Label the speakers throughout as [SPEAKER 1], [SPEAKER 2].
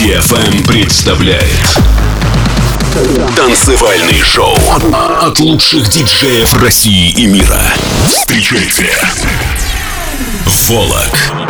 [SPEAKER 1] DFM представляет Танцевальный шоу от лучших диджеев России и мира. Встречайте Волок.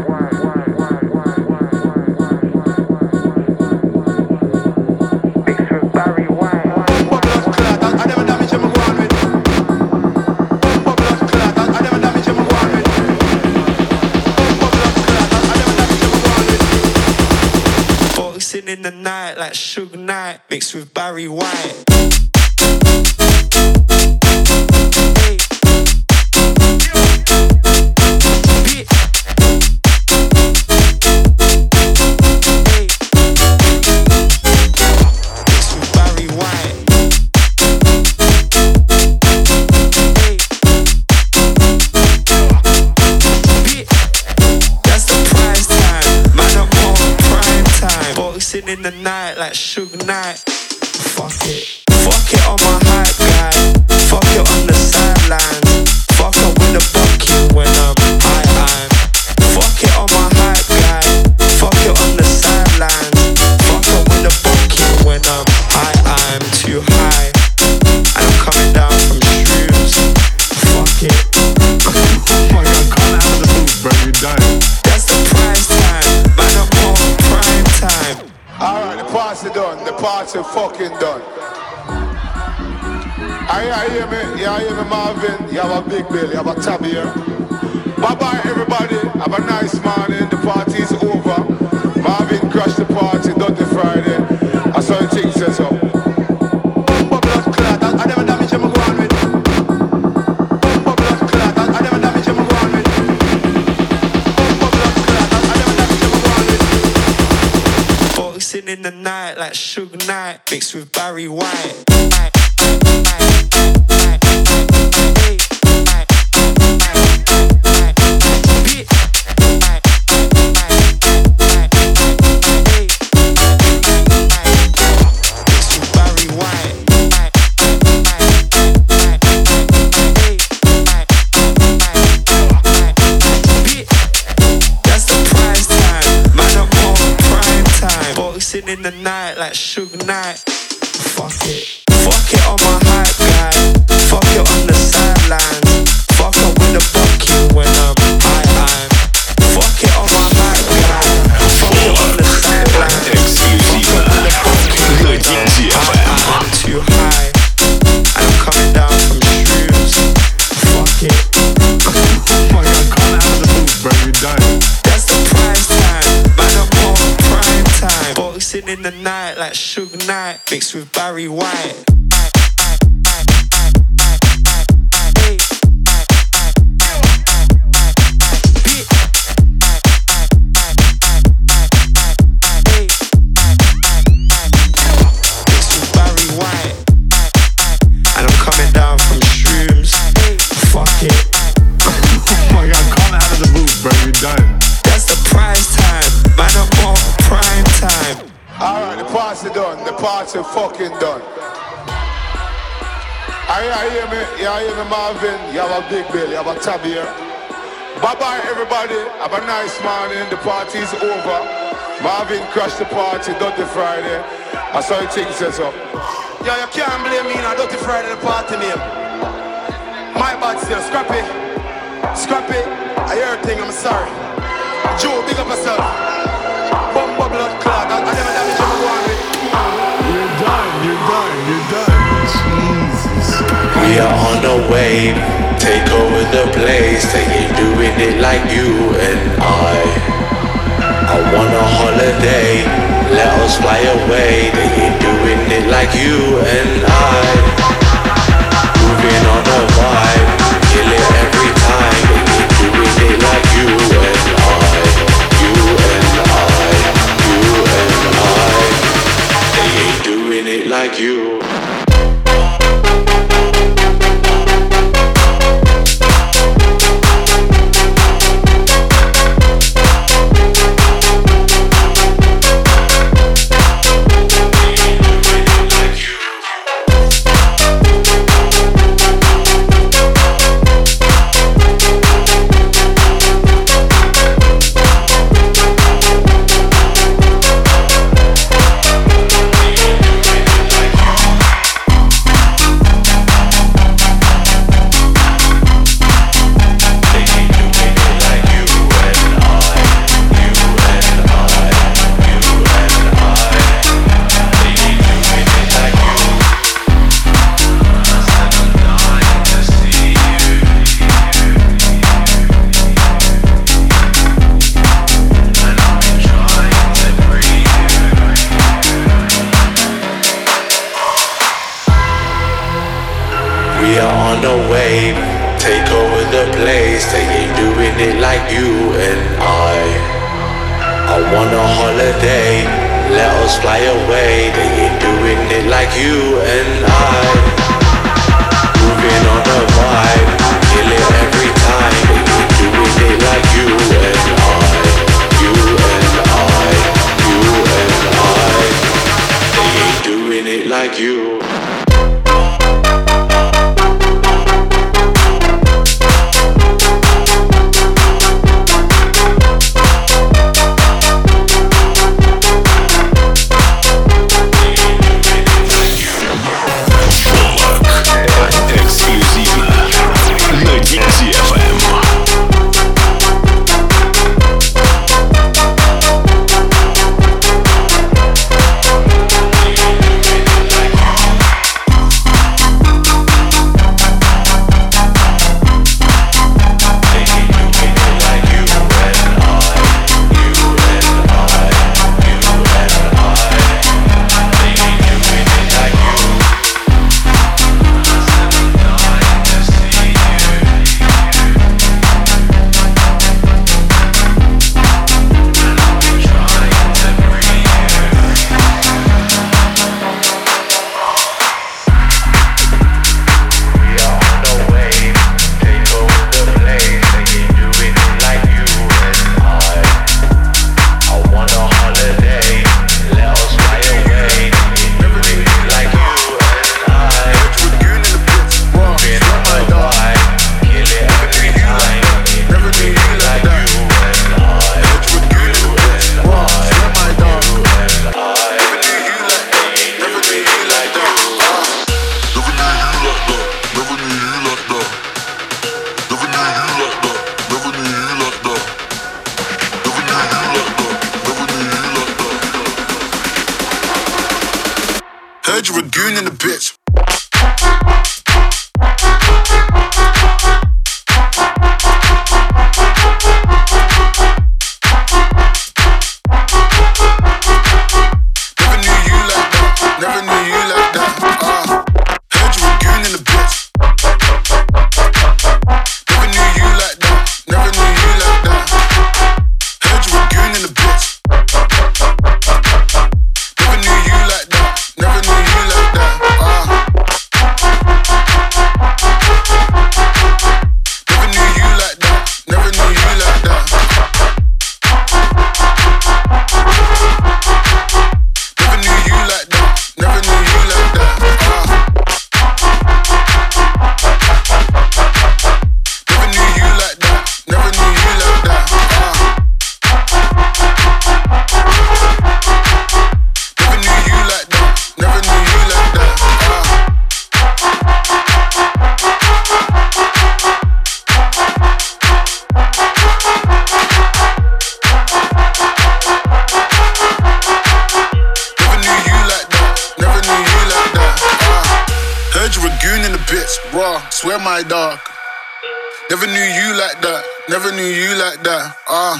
[SPEAKER 2] in the night like Suge Knight. Fuck it. Fuck it on my
[SPEAKER 3] party fucking done. I, hear me, yeah, I hear me, Marvin. You have a big belly, you have a tab here. Bye bye, everybody. Have a nice morning.
[SPEAKER 2] Mixed with Barry White. Like Suge Knight mixed with Barry White.
[SPEAKER 3] Party fucking done. I, hear me, yeah, I hear me, Marvin. You have a big bill, you have a tab here. Bye bye, everybody. Have a nice morning. The party's over. Marvin crashed the party, Dirty Friday. I saw you thing says up.
[SPEAKER 4] Yo, you can't blame me, now Dirty Friday the party name. My bad still, scrap it. Scrap it. I hear a thing, I'm sorry. Joe, big up yourself. Bumbo blood clot. I, I never damage him, go on with.
[SPEAKER 5] We are on a wave, take over the place, ain't doing it like you and I. I want a holiday, let us fly away, ain't doing it like you and I. Moving on a vibe, you.
[SPEAKER 6] like
[SPEAKER 3] that. Never knew you like that. Ah. Uh.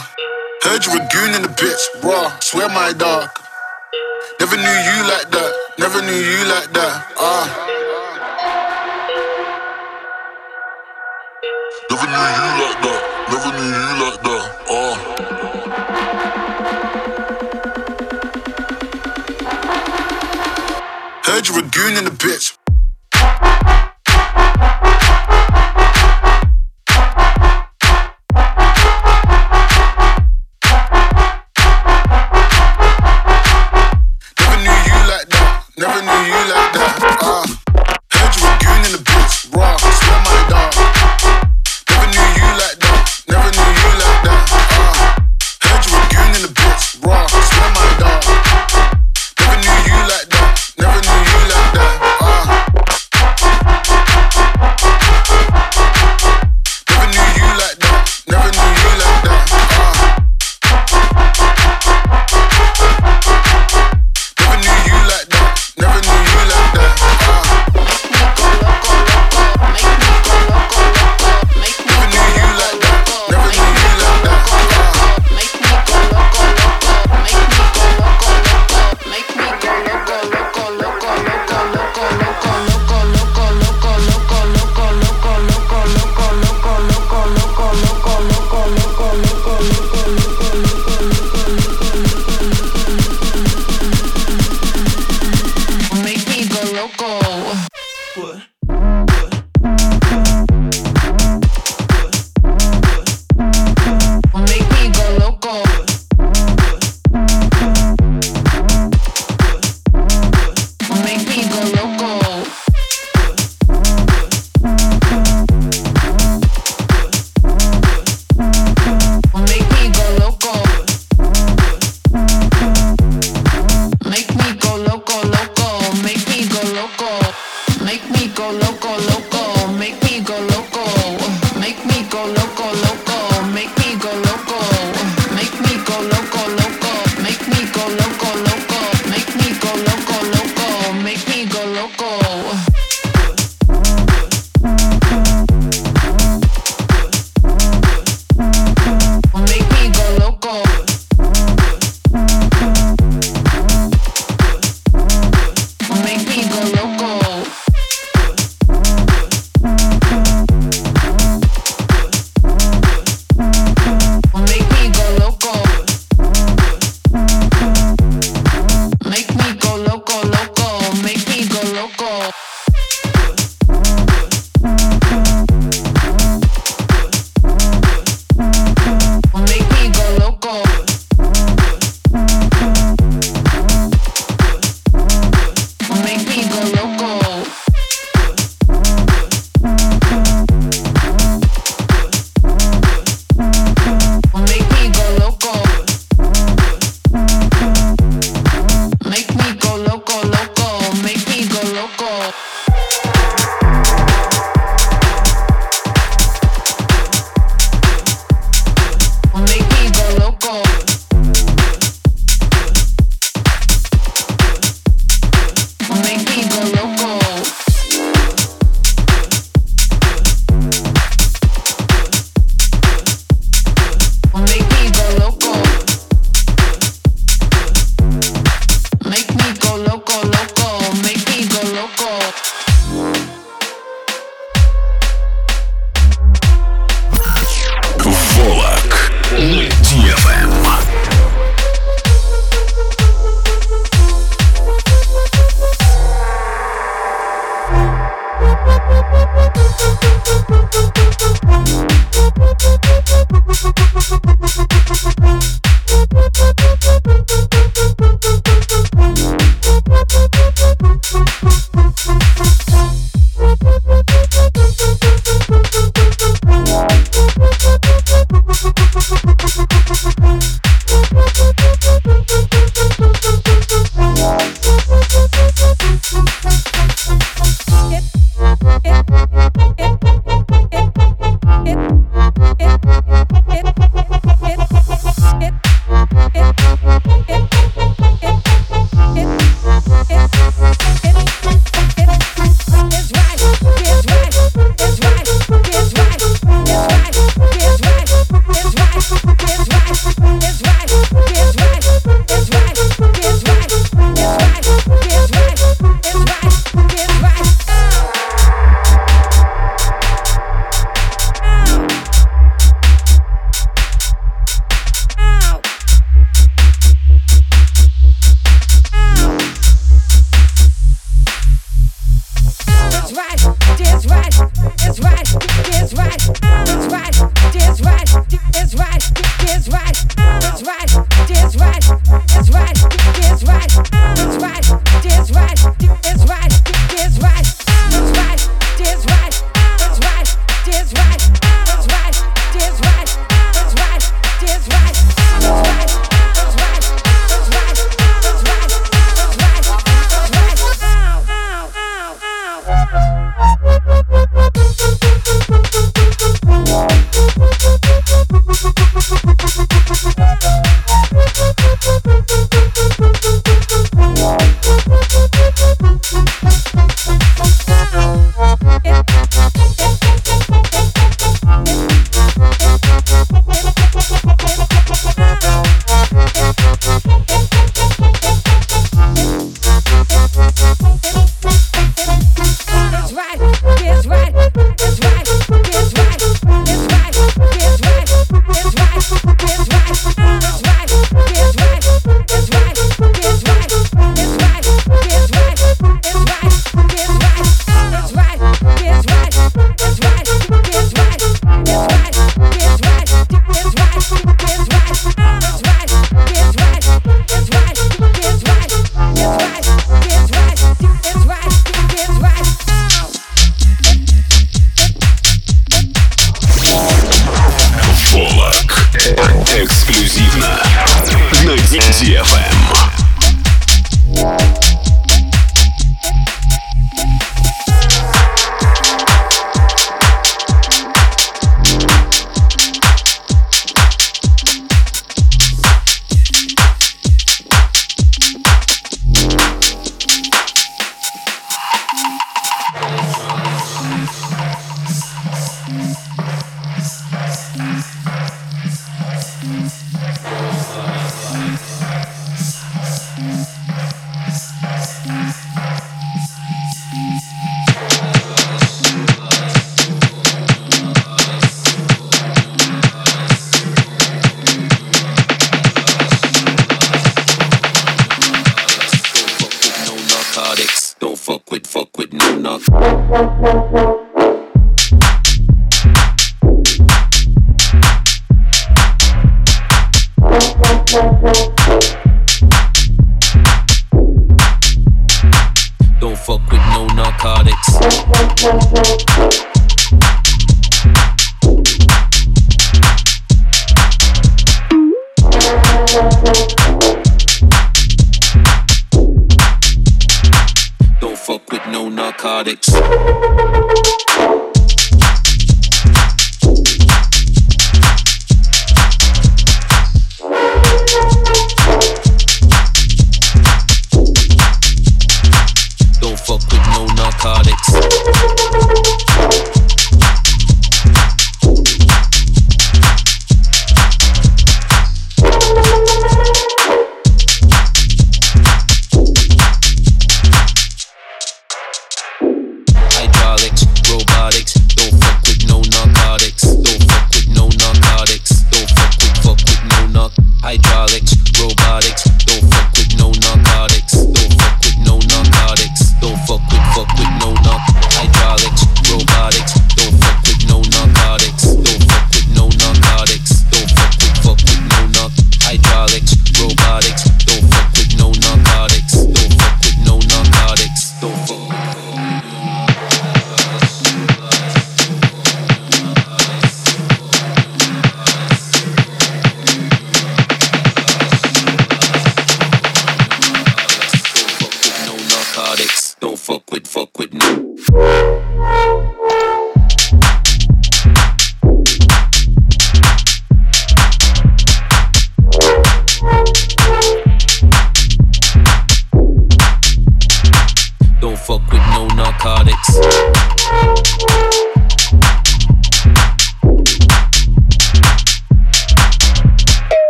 [SPEAKER 3] Heard you were goon in the bitch, raw. Swear my dog. Never knew you like that. Never knew you like that. Ah. Uh.
[SPEAKER 7] Never knew you like that. Never knew you like that.
[SPEAKER 3] Ah. Uh. Heard you were goon in the bitch.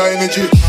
[SPEAKER 3] that
[SPEAKER 1] energy.